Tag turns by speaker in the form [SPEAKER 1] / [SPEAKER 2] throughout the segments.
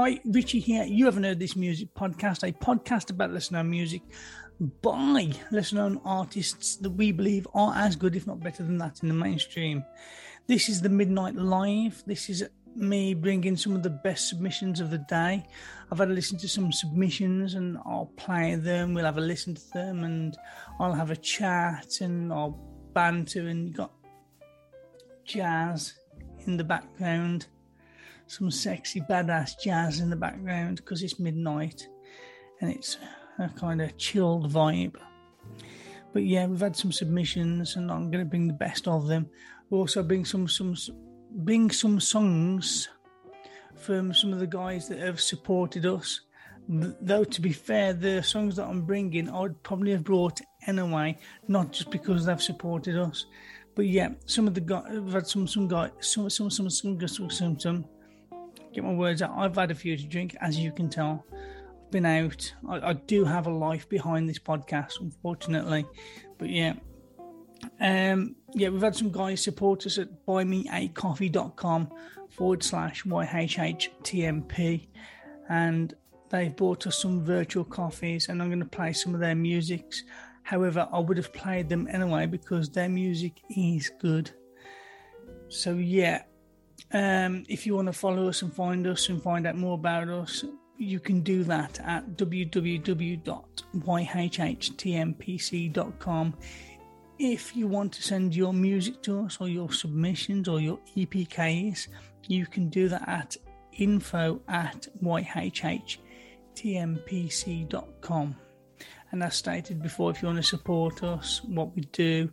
[SPEAKER 1] Hi, Richie here. You haven't heard this music podcast, a podcast about known music by lesser known artists that we believe are as good, if not better than that, in the mainstream. This is the Midnight Live. This is me bringing some of the best submissions of the day. I've had a listen to some submissions and I'll play them. We'll have a listen to them and I'll have a chat and I'll banter and you got jazz in the background some sexy badass jazz in the background because it's midnight and it's a kind of chilled vibe. But yeah, we've had some submissions and I'm going to bring the best of them. We'll also bring some some bring some songs from some of the guys that have supported us. Though to be fair, the songs that I'm bringing I'd probably have brought anyway, not just because they've supported us. But yeah, some of the guys we've had some some guys some some some some some some, some get my words out. I've had a few to drink, as you can tell. I've been out. I, I do have a life behind this podcast, unfortunately. But yeah. Um, yeah, we've had some guys support us at buymeacoffee.com forward slash YHHTMP. And they've bought us some virtual coffees, and I'm going to play some of their musics. However, I would have played them anyway because their music is good. So, yeah, um, if you want to follow us and find us and find out more about us, you can do that at www.yhhtmpc.com. If you want to send your music to us or your submissions or your EPKs, you can do that at info at yhhtmpc.com. And as stated before, if you want to support us, what we do,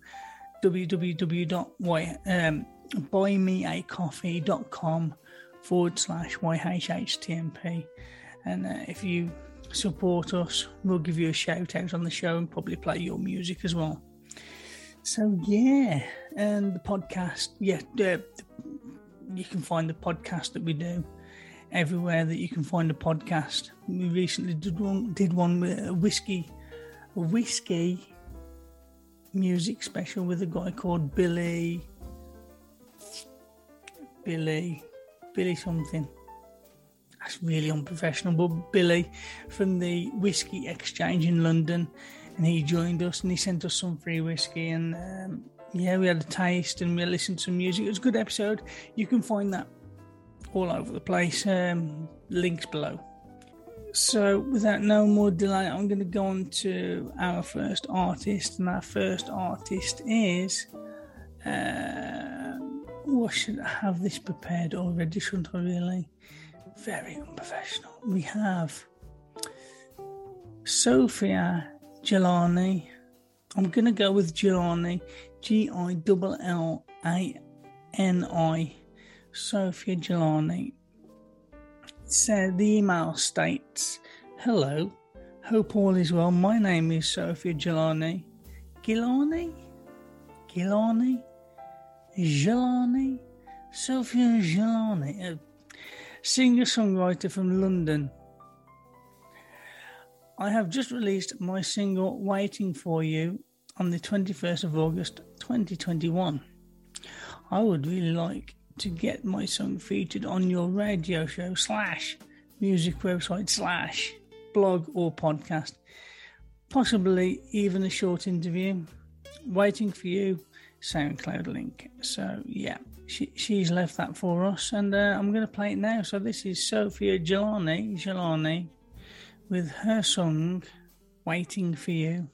[SPEAKER 1] www.y um, buymeacoffee.com forward slash YHHTMP. And uh, if you support us, we'll give you a shout out on the show and probably play your music as well. So, yeah, and the podcast, yeah, uh, you can find the podcast that we do everywhere that you can find a podcast. We recently did one, did one with a whiskey, a whiskey music special with a guy called Billy. Billy, Billy something. That's really unprofessional, but Billy from the Whiskey Exchange in London, and he joined us and he sent us some free whiskey, and um, yeah, we had a taste and we listened to some music. It was a good episode. You can find that all over the place. Um, links below. So, without no more delay, I'm going to go on to our first artist, and our first artist is. Uh, oh, I should have this prepared already, shouldn't I? Really, very unprofessional. We have Sofia Jelani. I'm going to go with Jelani, G I L L A N I. Sofia Jelani. So the email states, "Hello, hope all is well. My name is Sofia Jelani. Gilani, Gilani, Jelani, Sofia Jelani, a singer-songwriter from London. I have just released my single "Waiting for You" on the 21st of August, 2021. I would really like to get my song featured on your radio show slash music website slash
[SPEAKER 2] blog or podcast, possibly even a short interview. Waiting for you, SoundCloud link. So yeah, she, she's left that for us, and uh, I'm going to play it now. So this is Sofia Jelani, Jelani with her song "Waiting for You."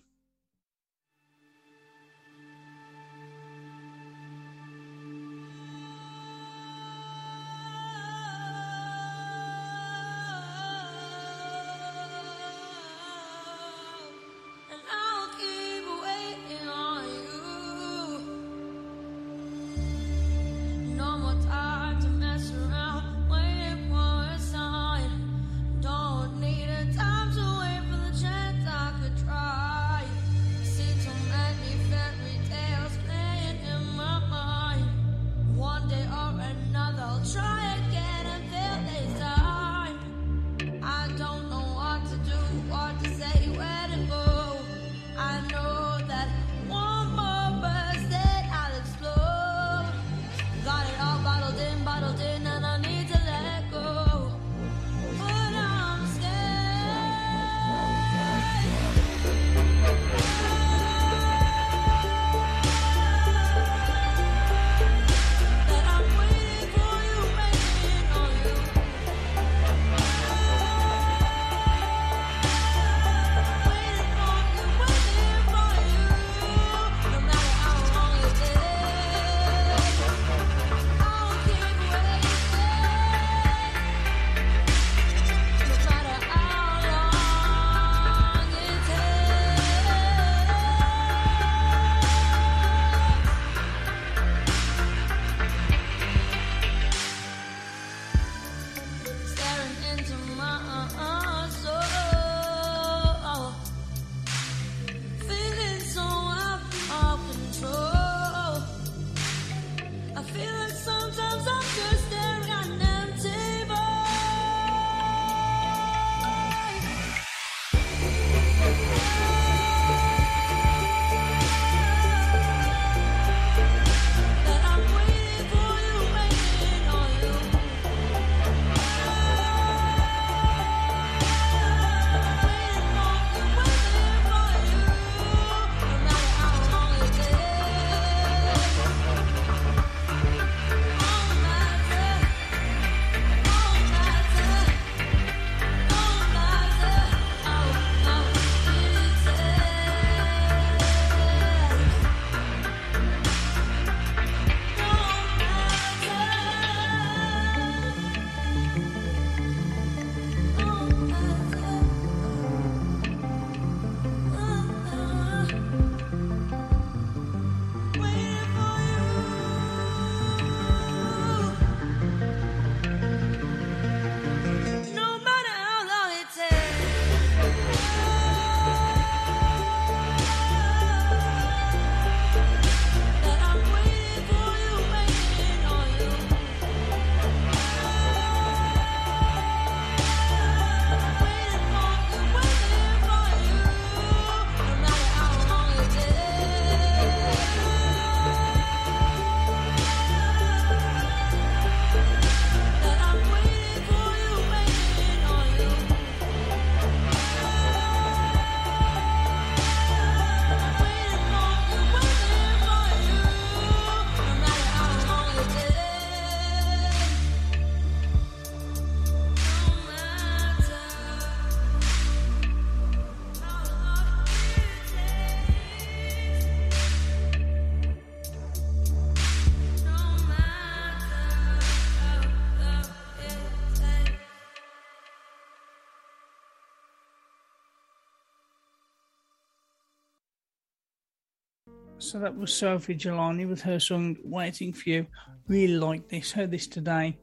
[SPEAKER 2] So that was Sophie Jelani with her song Waiting for You. Really like this. Heard this today.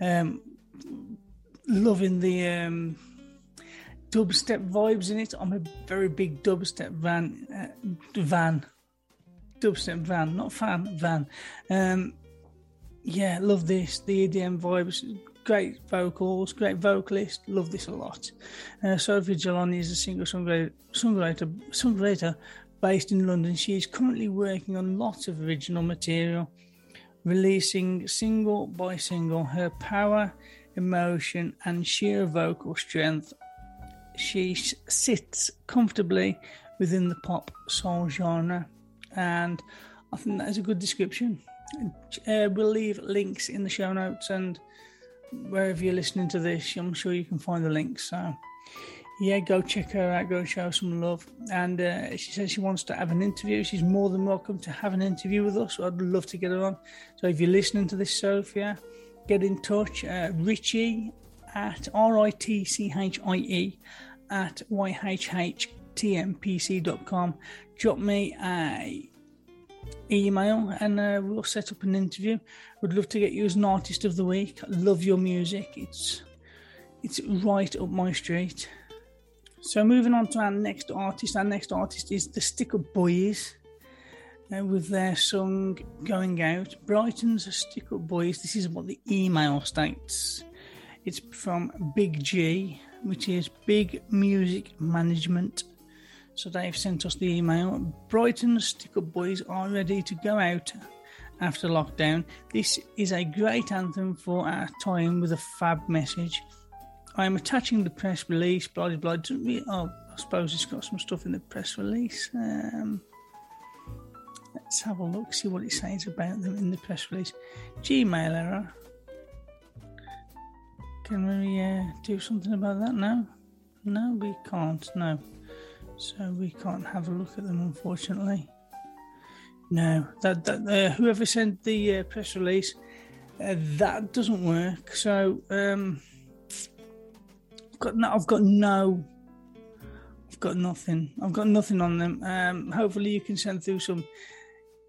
[SPEAKER 2] Um, loving the um, dubstep vibes in it. I'm a very big dubstep van. Uh, van. Dubstep van, not fan, van. Um, yeah, love this. The EDM vibes. Great vocals, great vocalist. Love this a lot. Uh, Sophie Jelani is a singer songwriter, songwriter, songwriter based in London, she is currently working on lots of original material, releasing single by single her power, emotion, and sheer vocal strength.
[SPEAKER 1] she sits comfortably within the pop soul genre, and I think that is a good description. Uh, we'll leave links in the show notes and wherever you're listening to this, I'm sure you can find the links. So, yeah, go check her out, go show some love. And uh, she says she wants to have an interview. She's more than welcome to have an interview with us. I'd love to get her on. So, if you're listening to this, Sofia, get in touch. Uh, Richie at R I T C H I E at yhhtmpc.com. Drop me a email and uh, we'll set up an interview. Would love to get you as an artist of the week. I love your music. It's it's right up my street. So moving on to our next artist. Our next artist is the Stick Up Boys. Uh, with their song Going Out. Brighton's Stick Up Boys. This is what the email states. It's from Big G, which is Big Music Management so they've sent us the email. Brighton Stick Up Boys are ready to go out after lockdown. This is a great anthem for our time with a fab message. I am attaching the press release. Blah blah. blah. Oh, I suppose it's got some stuff in the press release. Um, let's have a look, see what it says about them in the press release. Gmail error. Can we uh, do something about that now? No, we can't. No. So we can't have a look at them, unfortunately. No, that, that uh, whoever sent the uh, press release, uh, that doesn't work. So um, got no, I've got no, I've got nothing. I've got nothing on them. Um, hopefully, you can send through some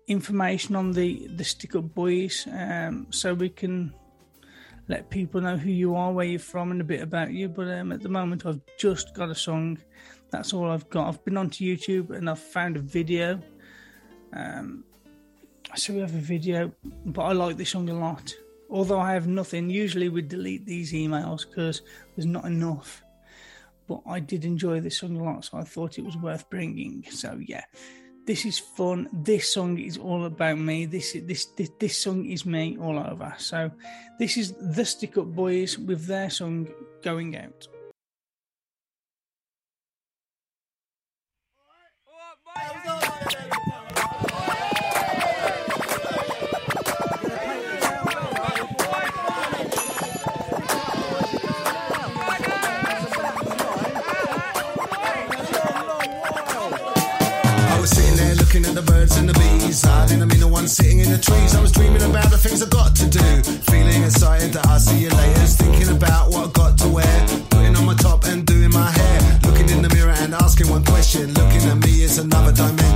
[SPEAKER 1] information on the the stick up boys, um, so we can let people know who you are, where you're from, and a bit about you. But um, at the moment, I've just got a song that's all I've got. I've been onto YouTube and I've found a video. Um, so we have a video, but I like this song a lot. Although I have nothing, usually we delete these emails because there's not enough. But I did enjoy this song a lot, so I thought it was worth bringing. So yeah, this is fun. This song is all about me. This this this, this song is me all over. So this is the Stick Up Boys with their song "Going Out."
[SPEAKER 3] Sitting in the trees. I was dreaming about the things I got to do. Feeling excited that I'll see you later. Thinking about what I got to wear. Putting on my top and doing my hair. Looking in the mirror and asking one question. Looking at me is another dimension.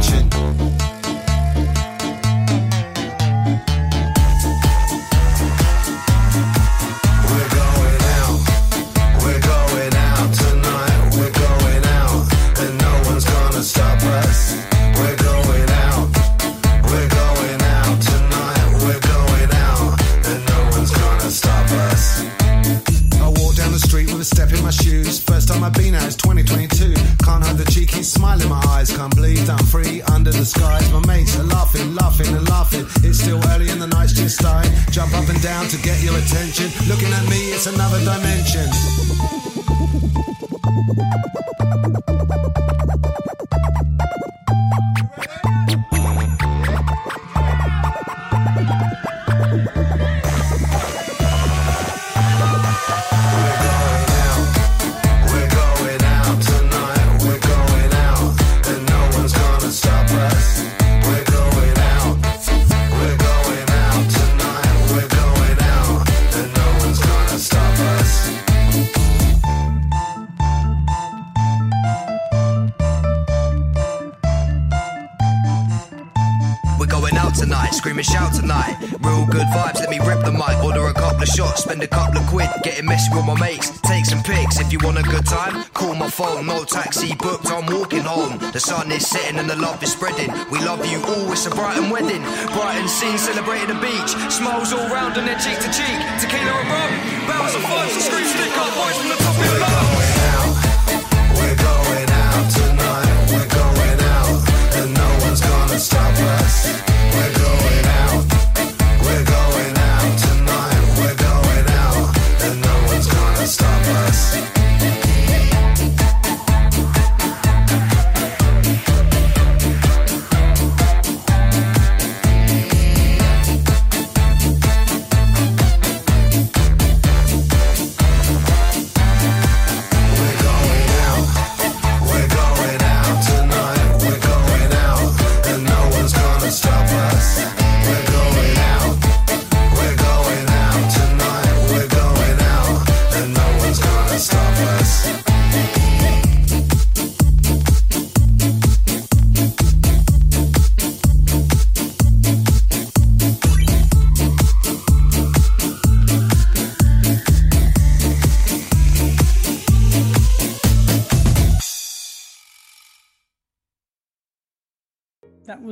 [SPEAKER 4] Is setting and the love is spreading. We love you all, it's a Brighton wedding. Brighton scene celebrating the beach. Smiles all round and then cheek to cheek. Tequila and rum, barrels of fun, scream stick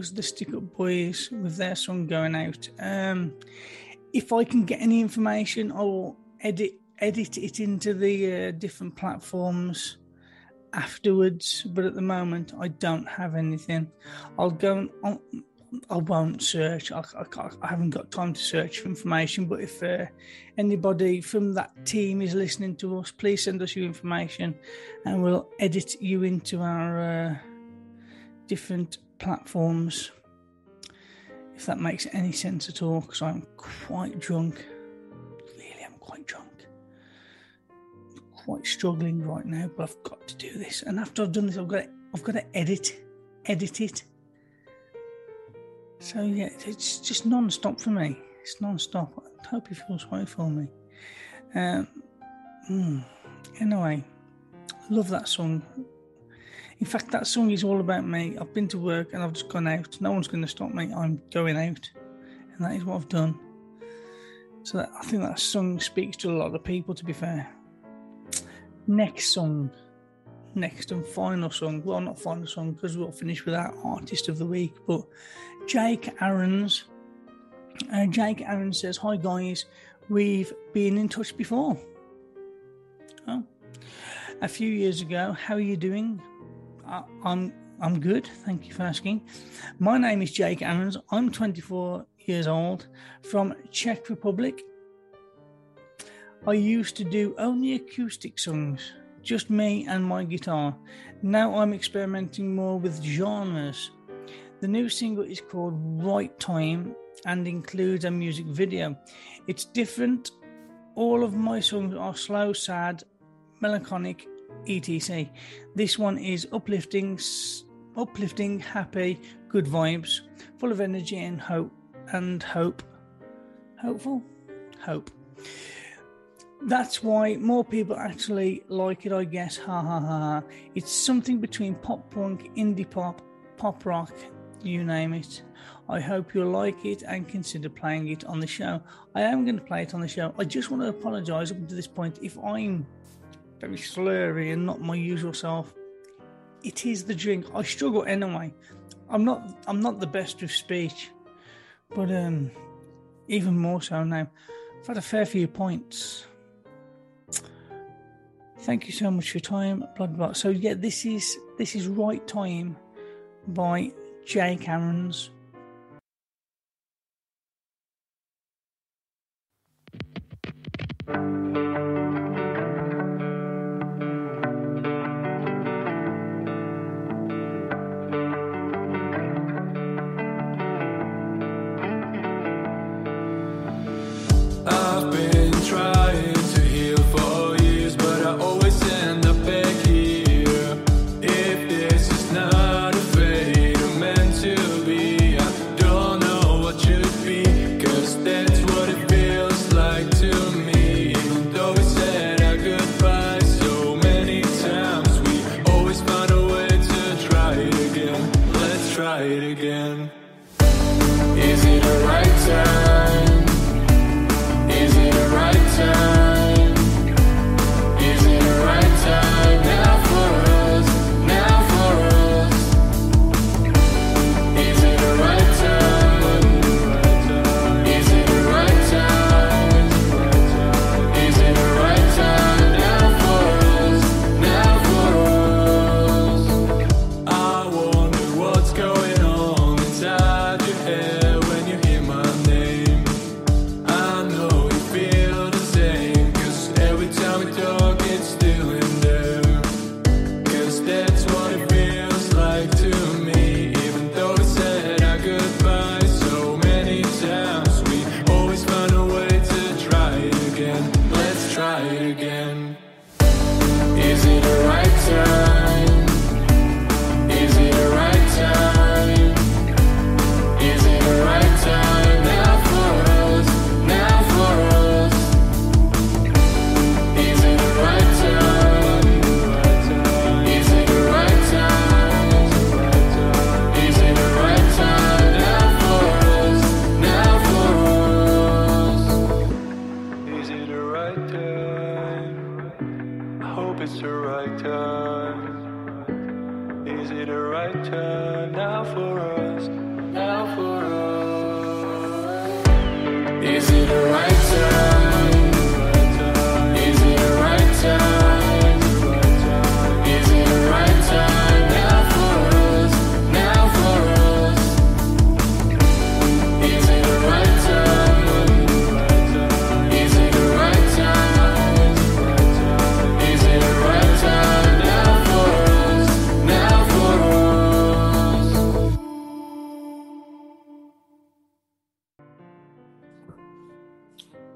[SPEAKER 1] was the Stick Up Boys with their song going out. Um, if I can get any information, I will edit edit it into the uh, different platforms afterwards. But at the moment, I don't have anything. I'll go I'll, I won't search. I, I, I, haven't got time to search for information. But if uh, anybody from that team is listening to us, please send us your information, and we'll edit you into our uh, different platforms. If that makes any sense at all, because I'm quite drunk. Really, I'm quite drunk. Quite struggling right now, but I've got to do this. And after I've done this, I've got to, I've got to edit, edit it. So yeah, it's just non-stop for me. It's non-stop. I hope you feel sorry for me. Um, mm, anyway, love that song. In fact, that song is all about me. I've been to work and I've just gone out. No one's going to stop me. I'm going out, and that is what I've done. So that, I think that song speaks to a lot of people. To be fair, next song, next and final song. Well, not final song because we'll finish with our artist of the week. But Jake Aarons. Uh, Jake Aaron says, "Hi guys, we've been in touch before. Oh, a few years ago. How are you doing? I'm I'm good. Thank you for asking. My name is Jake Aarons. I'm 24 years old from Czech Republic. I used to do only acoustic songs, just me and my guitar. Now I'm experimenting more with genres. The new single is called Right Time and includes a music video. It's different. All of my songs are slow, sad, melancholic, etc. This one is uplifting, uplifting, happy, good vibes, full of energy and hope and hope. Hopeful? Hope. That's why more people actually like it, I guess. Ha ha ha ha. It's something between pop punk, indie pop, pop rock, you name it. I hope you'll like it and consider playing it on the show. I am going to play it on the show. I just want to apologise up to this point if I'm very slurry and not my usual self. It is the drink. I struggle anyway. I'm not I'm not the best with speech, but um, even more so now. I've had a fair few points. Thank you so much for your time, blah. So yeah, this is this is right time by Jake Aarons.
[SPEAKER 5] Cause that's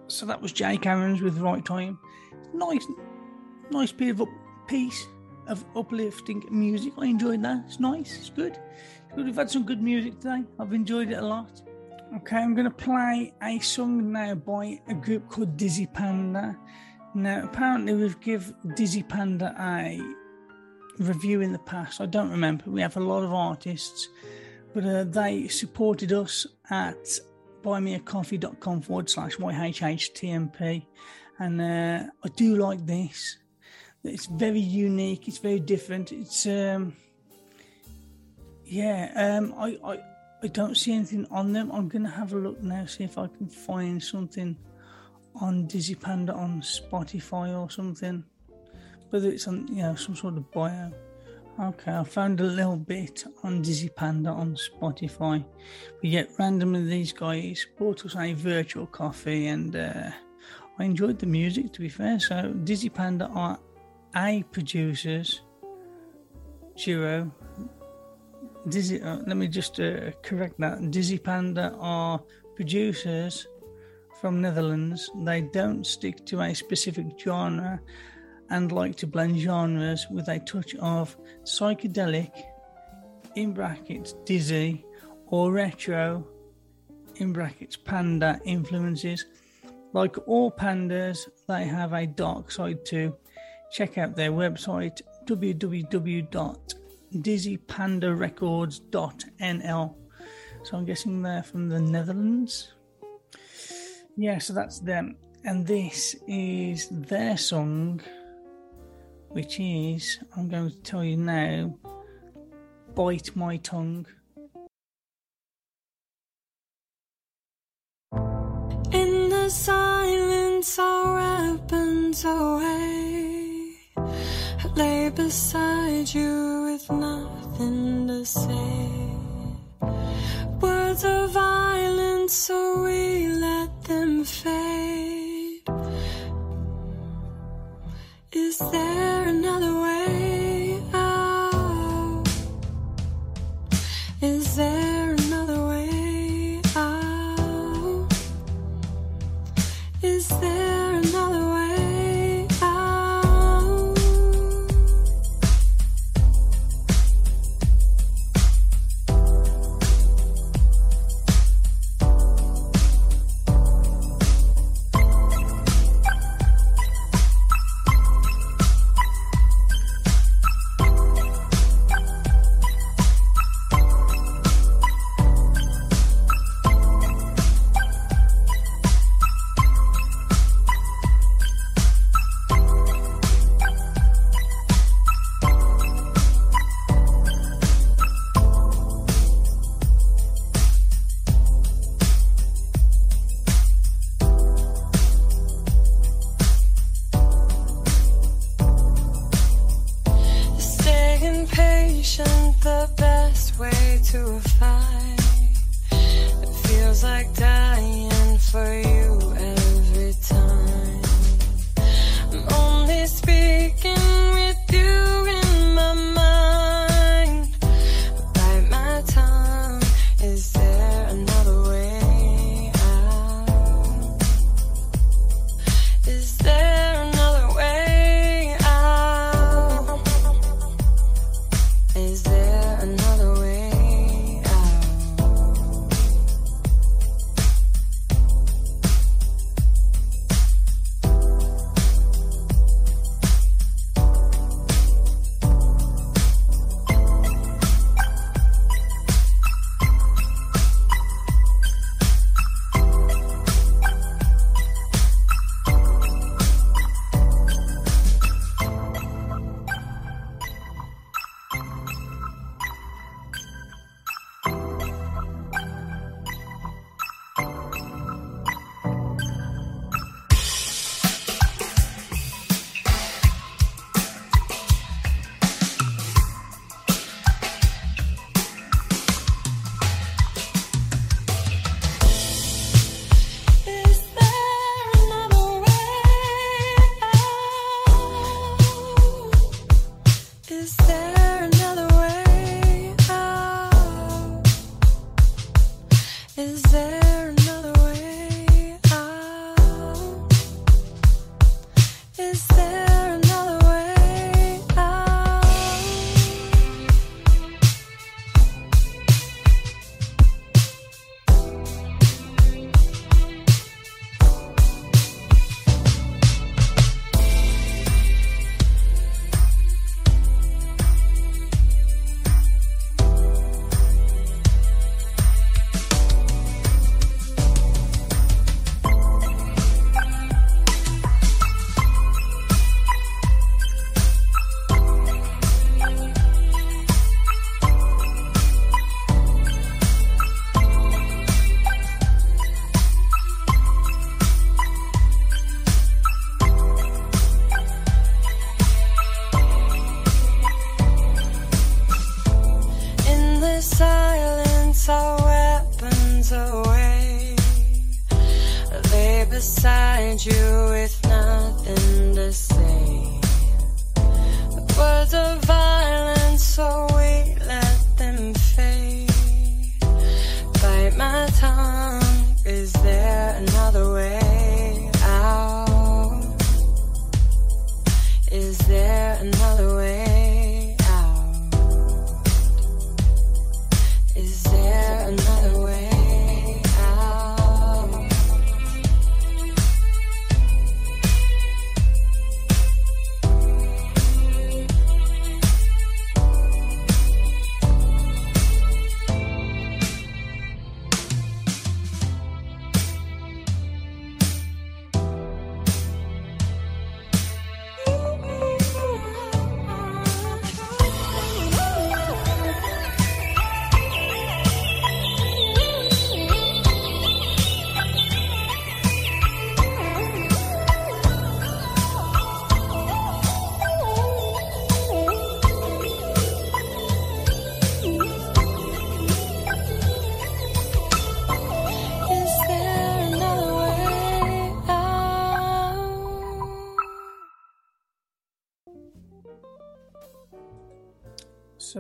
[SPEAKER 1] So that was Jake Aarons with Right Time. Nice, nice bit of up, piece of uplifting music. I enjoyed that. It's nice. It's good. Good. We've had some good music today. I've enjoyed it a lot. Okay, I'm going to play a song now by a group called Dizzy Panda. Now, apparently, we've give Dizzy Panda a review in the past. I don't remember. We have a lot of artists, but uh, they supported us at buymeacoffee.com forward slash YHHTMP. And uh, I do like this. It's very unique. It's very different. It's, um, yeah, um, I, I, I don't see anything on them. I'm going to have a look now, see if I can find something on Dizzy Panda on Spotify or something. Whether it's on, you know, some sort of bio. Okay, I found a little bit on Dizzy Panda on Spotify. We get randomly these guys brought us a virtual coffee, and uh, I enjoyed the music. To be fair, so Dizzy Panda are a producers duo. Dizzy, uh, let me just uh, correct that. Dizzy Panda are producers from Netherlands. They don't stick to a specific genre and like to blend genres with a touch of psychedelic, in brackets, dizzy, or retro, in brackets, panda influences. Like all pandas, they have a dark side too. Check out their website www.dizzypandarecords.nl. So I'm guessing they're from the Netherlands. Yeah, so that's them. And this is their song which is, I'm going to tell you now, Bite My Tongue.
[SPEAKER 6] In the silence, our weapons away. I lay beside you with nothing to say. Words of violence, so we let them fade. Is there another way out? Is there another way out? Is there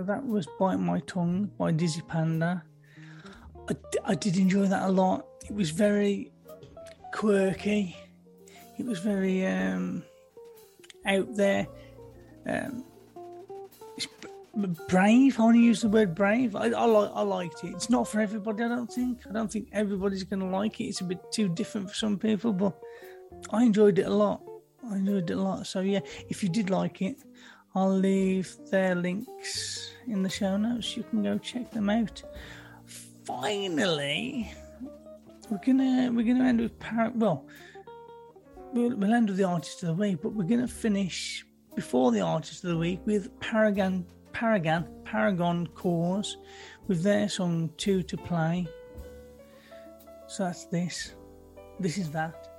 [SPEAKER 1] that was Bite My Tongue by Dizzy Panda. I, I did enjoy that a lot. It was very quirky. It was very um, out there. Um, brave. I want to use the word brave. I, I like. I liked it. It's not for everybody. I don't think. I don't think everybody's going to like it. It's a bit too different for some people, but I enjoyed it a lot. I enjoyed it a lot. So yeah, if you did like it, I'll leave their links in the show notes. You can go check them out. Finally, we're gonna we're gonna end with par- well, we'll, we'll end with the artist of the week, but we're gonna finish before the artist of the week with Paragon Paragon Paragon Cause with their song Two to Play. So that's this. This is that.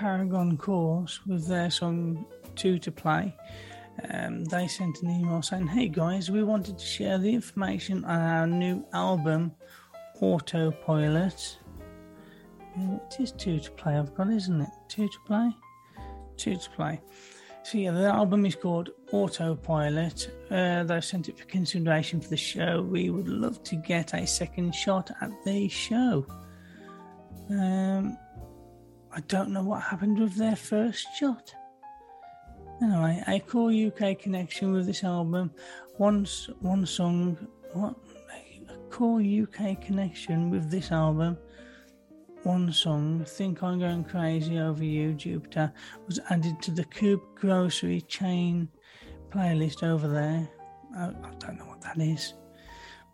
[SPEAKER 1] Paragon Cause with their song Two to Play. Um, they sent an email saying, Hey guys, we wanted to share the information on our new album, Autopilot. It is two to play, I've got, isn't it? Two to play? Two to play. So, yeah, the album is called Autopilot. Uh, they've sent it for consideration for the show. We would love to get a second shot at the show. Um, I don't know what happened with their first shot. Anyway, a core UK connection with this album. One, one song, what? A core UK connection with this album. One song, Think I'm Going Crazy Over You, Jupiter, was added to the Coop grocery chain playlist over there. I, I don't know what that is,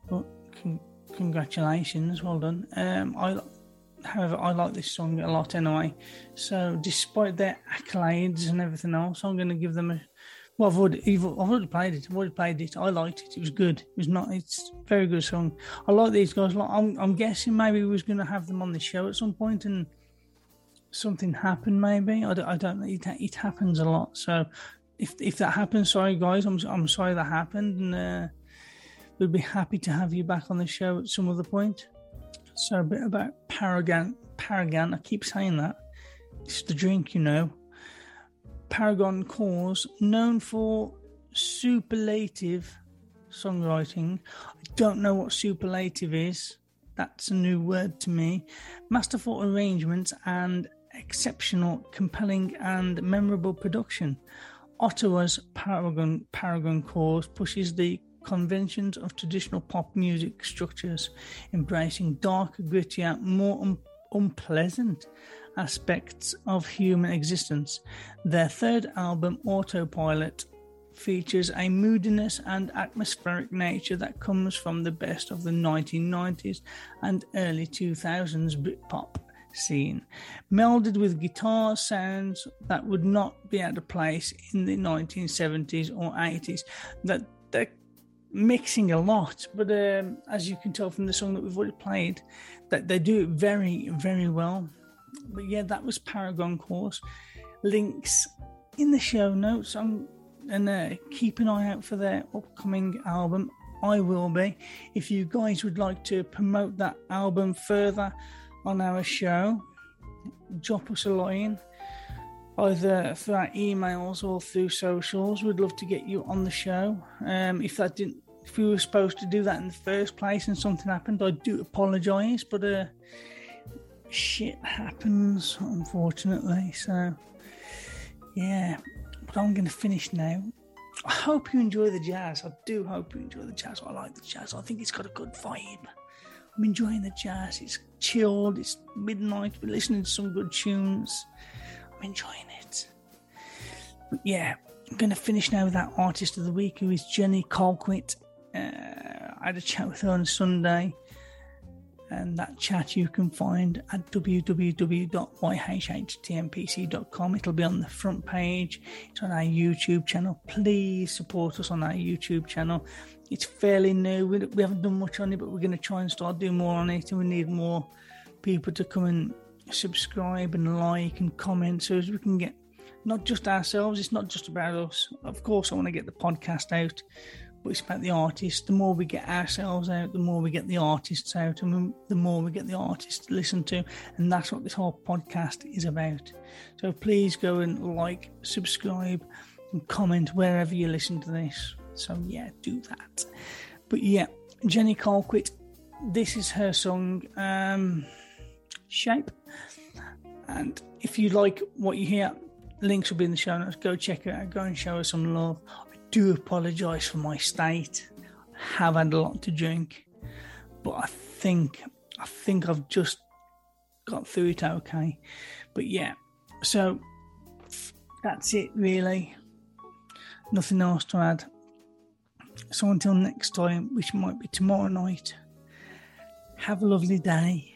[SPEAKER 1] but con- congratulations, well done. Um, I however, I like this song a lot anyway. So, despite their accolades and everything else, I'm going to give them a. Well, I've already, I've already played it. I've already played it. I liked it. It was good. It was not. It's very good song. I like these guys. Like, I'm, I'm guessing maybe we was going to have them on the show at some point, and something happened. Maybe I don't, I don't know. It, it happens a lot. So, if if that happens, sorry guys. I'm I'm sorry that happened, and uh, we'd be happy to have you back on the show at some other point. So a bit about Paragon. Paragon. I keep saying that. It's the drink, you know. Paragon Cause, known for superlative songwriting. I don't know what superlative is. That's a new word to me. Masterful arrangements and exceptional, compelling, and memorable production. Ottawa's Paragon Paragon Cause pushes the conventions of traditional pop music structures, embracing darker, grittier, more un- unpleasant aspects of human existence. Their third album, Autopilot, features a moodiness and atmospheric nature that comes from the best of the 1990s and early 2000s Britpop scene, melded with guitar sounds that would not be out of place in the 1970s or 80s. That mixing a lot, but um, as you can tell from the song that we've already played, that they do it very, very well. But yeah, that was Paragon Cause. Links in the show notes. I'm and uh, keep an eye out for their upcoming album. I will be. If you guys would like to promote that album further on our show, drop us a line either through our emails or through socials. We'd love to get you on the show. Um, if that didn't, if we were supposed to do that in the first place and something happened, I do apologise, but uh, shit happens, unfortunately. So, yeah, but I'm going to finish now. I hope you enjoy the jazz. I do hope you enjoy the jazz. I like the jazz. I think it's got a good vibe. I'm enjoying the jazz. It's chilled. It's midnight. We're listening to some good tunes. I'm enjoying it. But yeah, I'm going to finish now with that artist of the week who is Jenny Colquitt. Uh, I had a chat with her on Sunday, and that chat you can find at www.yhhtmpc.com. It'll be on the front page, it's on our YouTube channel. Please support us on our YouTube channel. It's fairly new, we, we haven't done much on it, but we're going to try and start doing more on it, and we need more people to come and subscribe and like and comment so as we can get not just ourselves, it's not just about us. Of course, I want to get the podcast out, but it's about the artists. The more we get ourselves out, the more we get the artists out, and the more we get the artists to listen to. And that's what this whole podcast is about. So please go and like, subscribe, and comment wherever you listen to this. So, yeah, do that. But yeah, Jenny Colquitt, this is her song, um, Shape. And if you like what you hear, links will be in the show notes. Go check it out. Go and show us some love. Do apologise for my state. I have had a lot to drink, but I think I think I've just got through it okay. But yeah, so that's it really. Nothing else to add. So until next time, which might be tomorrow night, have a lovely day.